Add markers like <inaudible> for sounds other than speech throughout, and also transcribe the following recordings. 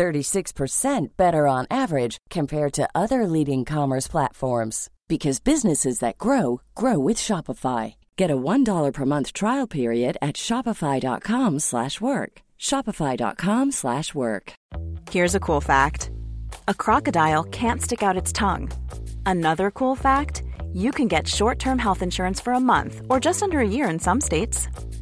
36% better on average compared to other leading commerce platforms because businesses that grow grow with Shopify. Get a $1 per month trial period at shopify.com/work. shopify.com/work. Here's a cool fact. A crocodile can't stick out its tongue. Another cool fact, you can get short-term health insurance for a month or just under a year in some states.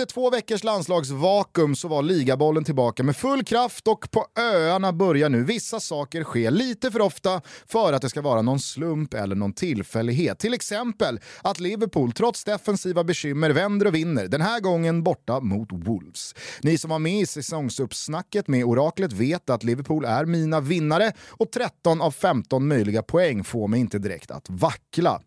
Efter två veckors landslagsvakuum så var ligabollen tillbaka med full kraft och på öarna börjar nu vissa saker ske lite för ofta för att det ska vara någon slump eller någon tillfällighet. Till exempel att Liverpool trots defensiva bekymmer vänder och vinner, den här gången borta mot Wolves. Ni som var med i säsongsuppsnacket med oraklet vet att Liverpool är mina vinnare och 13 av 15 möjliga poäng får mig inte direkt att vackla.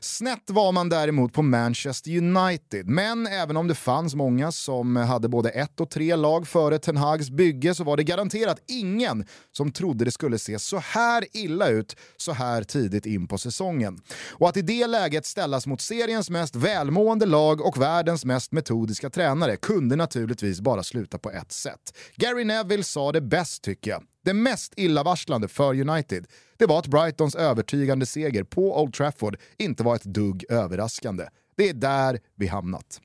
Snett var man däremot på Manchester United, men även om det fanns många som hade både ett och tre lag före Ten Hags bygge så var det garanterat ingen som trodde det skulle se så här illa ut så här tidigt in på säsongen. Och att i det läget ställas mot seriens mest välmående lag och världens mest metodiska tränare kunde naturligtvis bara sluta på ett sätt. Gary Neville sa det bäst tycker jag. Det mest illavarslande för United det var att Brightons övertygande seger på Old Trafford inte var ett dugg överraskande. Det är där vi hamnat.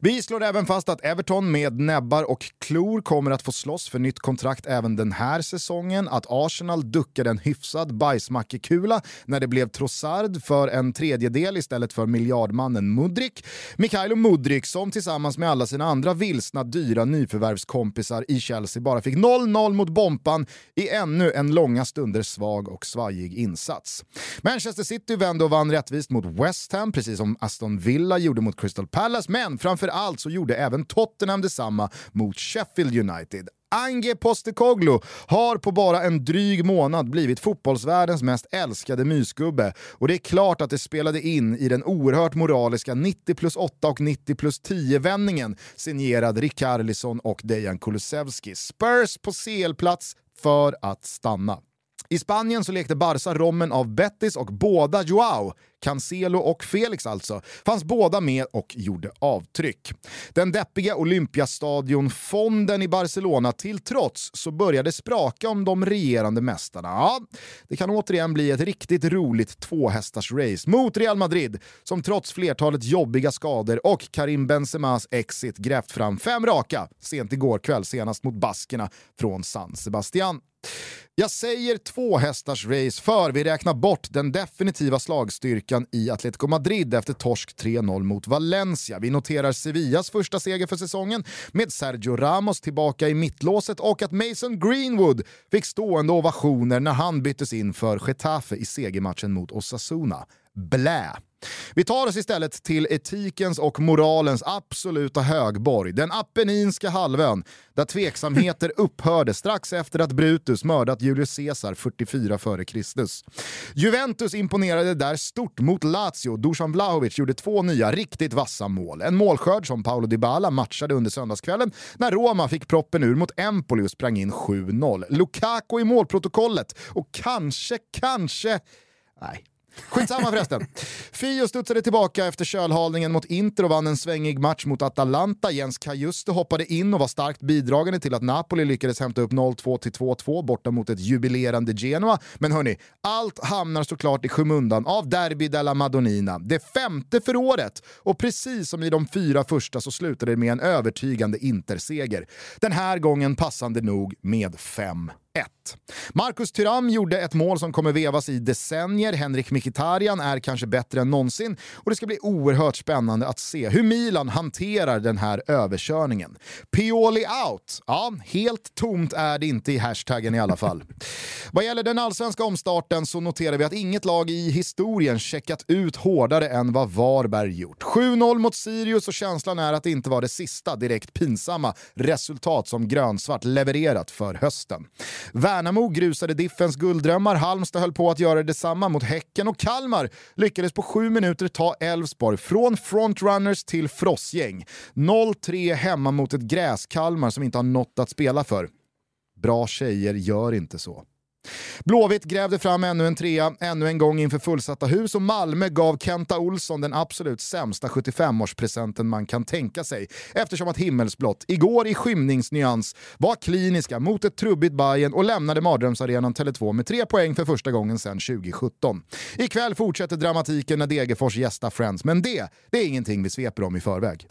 Vi slår även fast att Everton med näbbar och klor kommer att få slåss för nytt kontrakt även den här säsongen, att Arsenal duckade en hyfsad bajsmackekula när det blev Trossard för en tredjedel istället för miljardmannen Mudrik. Mikhailo Mudrik som tillsammans med alla sina andra vilsna dyra nyförvärvskompisar i Chelsea bara fick 0-0 mot Bompan i ännu en långa stunder svag och svajig insats. Manchester City vände och vann rättvist mot West Ham, precis som Aston Villa gjorde mot Crystal Palace, men men framför allt så gjorde även Tottenham detsamma mot Sheffield United. Ange Postecoglou har på bara en dryg månad blivit fotbollsvärldens mest älskade mysgubbe och det är klart att det spelade in i den oerhört moraliska 90 plus 8 och 90 plus 10-vändningen signerad Rikarlison och Dejan Kulusevski. Spurs på CL-plats för att stanna. I Spanien så lekte Barca rommen av Betis och båda Joao, Cancelo och Felix alltså, fanns båda med och gjorde avtryck. Den deppiga Olympiastadion-fonden i Barcelona till trots så började spraka om de regerande mästarna. Ja, det kan återigen bli ett riktigt roligt tvåhästars race mot Real Madrid som trots flertalet jobbiga skador och Karim Benzemas exit grävt fram fem raka sent igår kväll senast mot baskerna från San Sebastian. Jag säger två hästars race för vi räknar bort den definitiva slagstyrkan i Atletico Madrid efter torsk 3-0 mot Valencia. Vi noterar Sevillas första seger för säsongen med Sergio Ramos tillbaka i mittlåset och att Mason Greenwood fick stående ovationer när han byttes in för Getafe i segermatchen mot Osasuna. Blä! Vi tar oss istället till etikens och moralens absoluta högborg, den Apenninska halvön, där tveksamheter <laughs> upphörde strax efter att Brutus mördat Julius Caesar 44 f.Kr. Juventus imponerade där stort mot Lazio. Dusan Vlahovic gjorde två nya riktigt vassa mål. En målskörd som Paolo Dybala matchade under söndagskvällen när Roma fick proppen ur mot Empoli och sprang in 7-0. Lukaku i målprotokollet och kanske, kanske... Nej, Skitsamma förresten. Fio studsade tillbaka efter kölhalningen mot Inter och vann en svängig match mot Atalanta. Jens Kajuste hoppade in och var starkt bidragande till att Napoli lyckades hämta upp 0-2 till 2-2 borta mot ett jubilerande Genoa. Men hörni, allt hamnar såklart i skymundan av Derby della Madonnina. Det femte för året och precis som i de fyra första så slutade det med en övertygande Interseger. Den här gången passande nog med 5 Marcus Thuram gjorde ett mål som kommer vevas i decennier. Henrik Mkhitaryan är kanske bättre än någonsin och det ska bli oerhört spännande att se hur Milan hanterar den här överkörningen. Pioli out? Ja, helt tomt är det inte i hashtaggen i alla fall. <laughs> Vad gäller den allsvenska omstarten så noterar vi att inget lag i historien checkat ut hårdare än vad Varberg gjort. 7-0 mot Sirius och känslan är att det inte var det sista direkt pinsamma resultat som grönsvart levererat för hösten. Värnamo grusade Diffens gulddrömmar, Halmstad höll på att göra detsamma mot Häcken och Kalmar lyckades på sju minuter ta Elfsborg från frontrunners till frossgäng. 0-3 hemma mot ett gräskalmar som inte har något att spela för. Bra tjejer gör inte så. Blåvitt grävde fram ännu en trea, ännu en gång inför fullsatta hus och Malmö gav Kenta Olsson den absolut sämsta 75-årspresenten man kan tänka sig eftersom att himmelsblått igår i skymningsnyans var kliniska mot ett trubbigt Bayern och lämnade mardrömsarenan Tele2 med tre poäng för första gången sedan 2017. Ikväll fortsätter dramatiken när Degerfors gästar Friends, men det, det är ingenting vi sveper om i förväg.